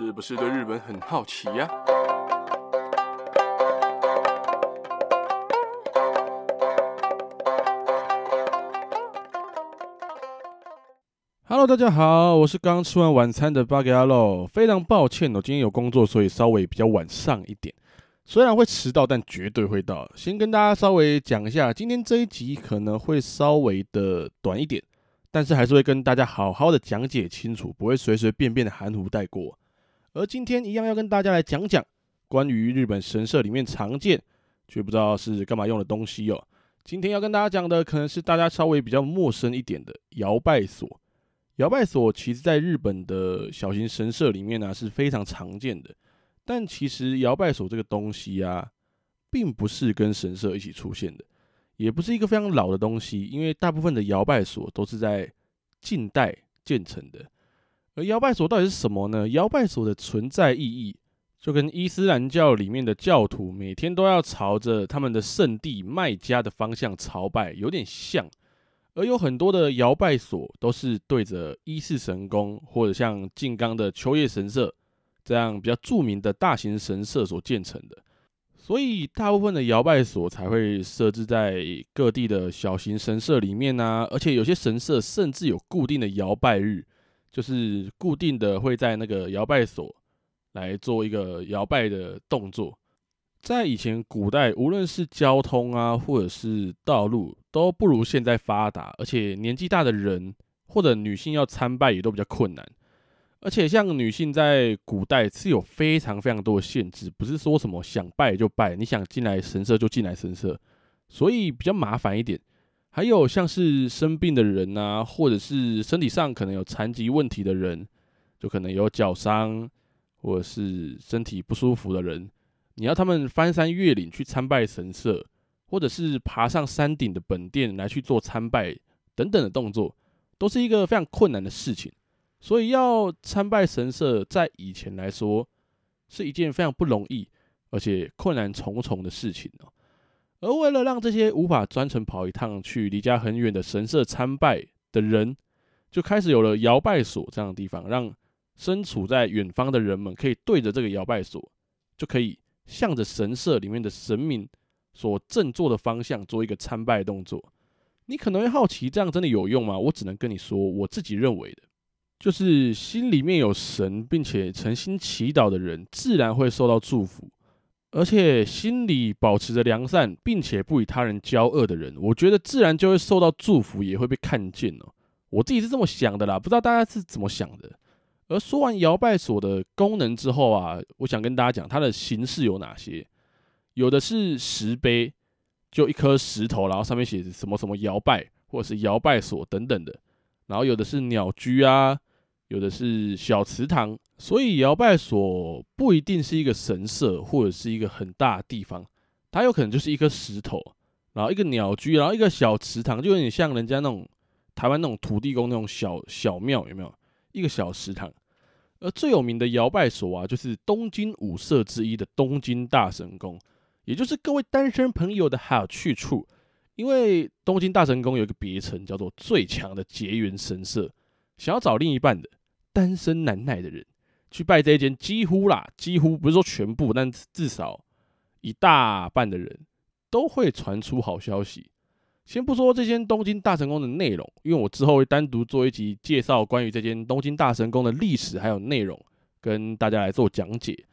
是不是对日本很好奇呀？Hello，大家好，我是刚吃完晚餐的巴吉阿洛，非常抱歉哦，今天有工作，所以稍微比较晚上一点。虽然会迟到，但绝对会到。先跟大家稍微讲一下，今天这一集可能会稍微的短一点。但是还是会跟大家好好的讲解清楚，不会随随便便的含糊带过。而今天一样要跟大家来讲讲关于日本神社里面常见却不知道是干嘛用的东西哦。今天要跟大家讲的可能是大家稍微比较陌生一点的摇拜锁。遥拜锁其实在日本的小型神社里面呢是非常常见的，但其实摇拜锁这个东西啊，并不是跟神社一起出现的。也不是一个非常老的东西，因为大部分的摇拜锁都是在近代建成的。而摇拜所到底是什么呢？摇拜所的存在意义就跟伊斯兰教里面的教徒每天都要朝着他们的圣地麦加的方向朝拜有点像。而有很多的摇拜所都是对着伊势神宫或者像静冈的秋叶神社这样比较著名的大型神社所建成的。所以，大部分的摇拜所才会设置在各地的小型神社里面啊，而且有些神社甚至有固定的摇拜日，就是固定的会在那个摇摆所来做一个摇摆的动作。在以前古代，无论是交通啊，或者是道路，都不如现在发达，而且年纪大的人或者女性要参拜也都比较困难。而且，像女性在古代是有非常非常多的限制，不是说什么想拜就拜，你想进来神社就进来神社，所以比较麻烦一点。还有像是生病的人啊，或者是身体上可能有残疾问题的人，就可能有脚伤或者是身体不舒服的人，你要他们翻山越岭去参拜神社，或者是爬上山顶的本殿来去做参拜等等的动作，都是一个非常困难的事情。所以要参拜神社，在以前来说是一件非常不容易，而且困难重重的事情哦。而为了让这些无法专程跑一趟去离家很远的神社参拜的人，就开始有了摇拜所这样的地方，让身处在远方的人们可以对着这个摇拜所，就可以向着神社里面的神明所正坐的方向做一个参拜动作。你可能会好奇，这样真的有用吗？我只能跟你说，我自己认为的。就是心里面有神，并且诚心祈祷的人，自然会受到祝福；而且心里保持着良善，并且不与他人交恶的人，我觉得自然就会受到祝福，也会被看见哦。我自己是这么想的啦，不知道大家是怎么想的。而说完摇拜锁的功能之后啊，我想跟大家讲它的形式有哪些。有的是石碑，就一颗石头，然后上面写着什么什么摇拜，或者是摇拜锁等等的。然后有的是鸟居啊。有的是小祠堂，所以摇拜所不一定是一个神社或者是一个很大的地方，它有可能就是一颗石头，然后一个鸟居，然后一个小祠堂，就有点像人家那种台湾那种土地公那种小小庙，有没有？一个小祠堂。而最有名的摇拜所啊，就是东京五社之一的东京大神宫，也就是各位单身朋友的好去处，因为东京大神宫有一个别称叫做最强的结缘神社，想要找另一半的。单身难耐的人去拜这一间，几乎啦，几乎不是说全部，但至少一大半的人都会传出好消息。先不说这间东京大神宫的内容，因为我之后会单独做一集介绍关于这间东京大神宫的历史还有内容，跟大家来做讲解。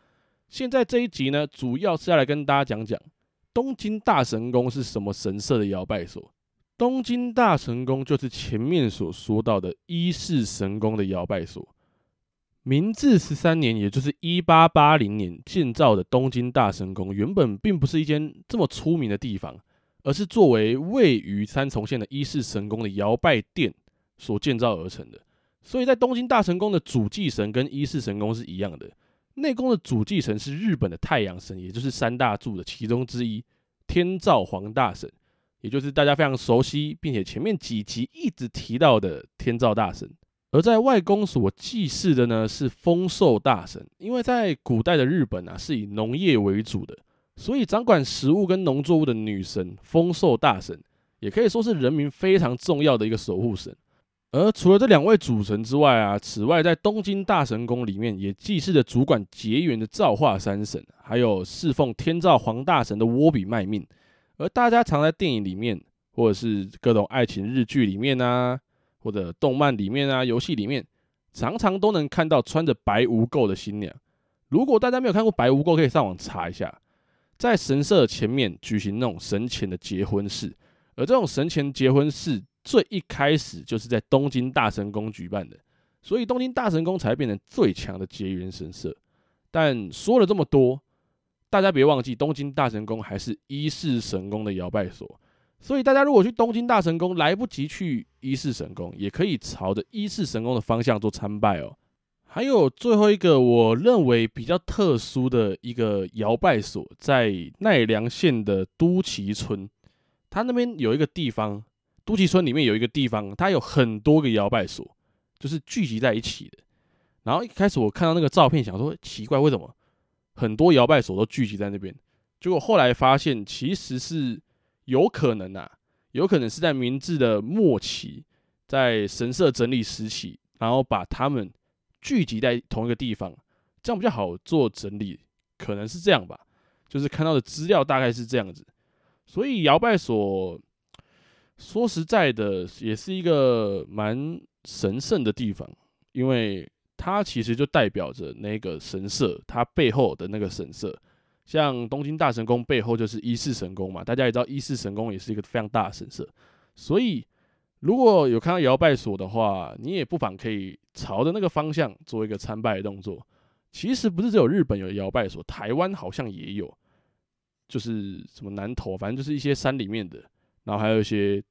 现在这一集呢，主要是要来跟大家讲讲东京大神宫是什么神社的摇拜所。东京大神宫就是前面所说到的伊势神宫的摇拜所。明治十三年，也就是一八八零年建造的东京大神宫，原本并不是一间这么出名的地方，而是作为位于三重县的伊势神宫的摇拜殿所建造而成的。所以在东京大神宫的主祭神跟伊势神宫是一样的，内宫的主祭神是日本的太阳神，也就是三大柱的其中之一，天照皇大神，也就是大家非常熟悉，并且前面几集一直提到的天照大神。而在外宫所祭祀的呢，是丰寿大神，因为在古代的日本啊，是以农业为主的，所以掌管食物跟农作物的女神丰寿大神，也可以说是人民非常重要的一个守护神。而除了这两位主神之外啊，此外在东京大神宫里面也祭祀着主管结缘的造化三神，还有侍奉天照皇大神的窝比卖命。而大家常在电影里面，或者是各种爱情日剧里面啊，或者动漫里面啊，游戏里面，常常都能看到穿着白无垢的新娘。如果大家没有看过白无垢，可以上网查一下，在神社前面举行那种神前的结婚式，而这种神前结婚式最一开始就是在东京大神宫举办的，所以东京大神宫才变成最强的结缘神社。但说了这么多，大家别忘记，东京大神宫还是伊势神宫的摇拜所，所以大家如果去东京大神宫来不及去伊势神宫，也可以朝着伊势神宫的方向做参拜哦。还有最后一个我认为比较特殊的一个摇拜所，在奈良县的都崎村，它那边有一个地方，都崎村里面有一个地方，它有很多个摇拜所，就是聚集在一起的。然后一开始我看到那个照片，想说奇怪，为什么？很多摇摆所都聚集在那边，结果后来发现，其实是有可能啊，有可能是在明治的末期，在神社整理时期，然后把他们聚集在同一个地方，这样比较好做整理，可能是这样吧。就是看到的资料大概是这样子，所以摇摆所说实在的，也是一个蛮神圣的地方，因为。它其实就代表着那个神社，它背后的那个神社，像东京大神宫背后就是伊势神宫嘛。大家也知道伊势神宫也是一个非常大的神社，所以如果有看到摇拜所的话，你也不妨可以朝着那个方向做一个参拜的动作。其实不是只有日本有摇拜所，台湾好像也有，就是什么南投，反正就是一些山里面的，然后还有一些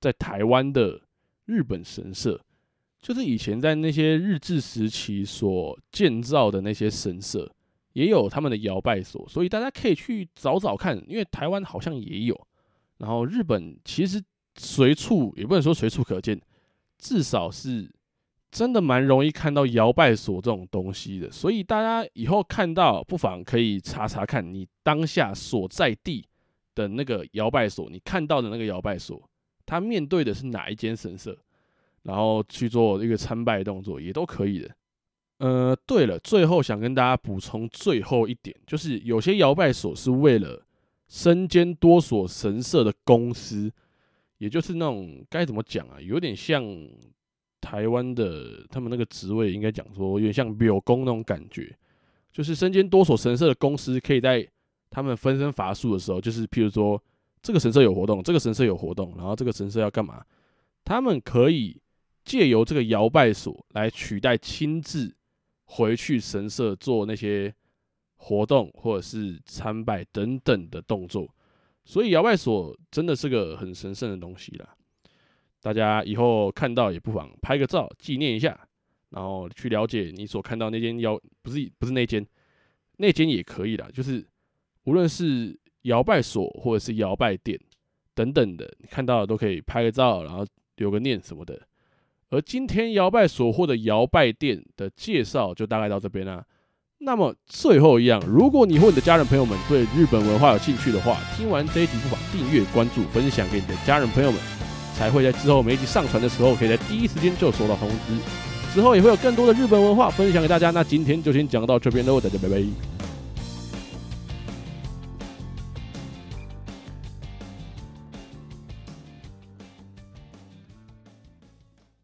在台湾的日本神社。就是以前在那些日治时期所建造的那些神社，也有他们的摇拜所，所以大家可以去找找看，因为台湾好像也有。然后日本其实随处也不能说随处可见，至少是真的蛮容易看到摇拜所这种东西的。所以大家以后看到，不妨可以查查看你当下所在地的那个摇拜所，你看到的那个摇拜所，它面对的是哪一间神社？然后去做一个参拜动作也都可以的。呃，对了，最后想跟大家补充最后一点，就是有些摇拜所是为了身兼多所神社的公司，也就是那种该怎么讲啊，有点像台湾的他们那个职位，应该讲说有点像庙公那种感觉，就是身兼多所神社的公司，可以在他们分身乏术的时候，就是譬如说这个神社有活动，这个神社有活动，然后这个神社要干嘛，他们可以。借由这个摇拜所来取代亲自回去神社做那些活动或者是参拜等等的动作，所以摇拜所真的是个很神圣的东西啦。大家以后看到也不妨拍个照纪念一下，然后去了解你所看到那间摇，不是不是那间，那间也可以啦。就是无论是摇拜所或者是摇拜殿等等的，你看到都可以拍个照，然后留个念什么的。而今天摇拜所获的摇拜殿的介绍就大概到这边啦。那么最后一样，如果你或你的家人朋友们对日本文化有兴趣的话，听完这一集不妨订阅、关注、分享给你的家人朋友们，才会在之后每一集上传的时候，可以在第一时间就收到通知。之后也会有更多的日本文化分享给大家。那今天就先讲到这边喽，大家拜拜。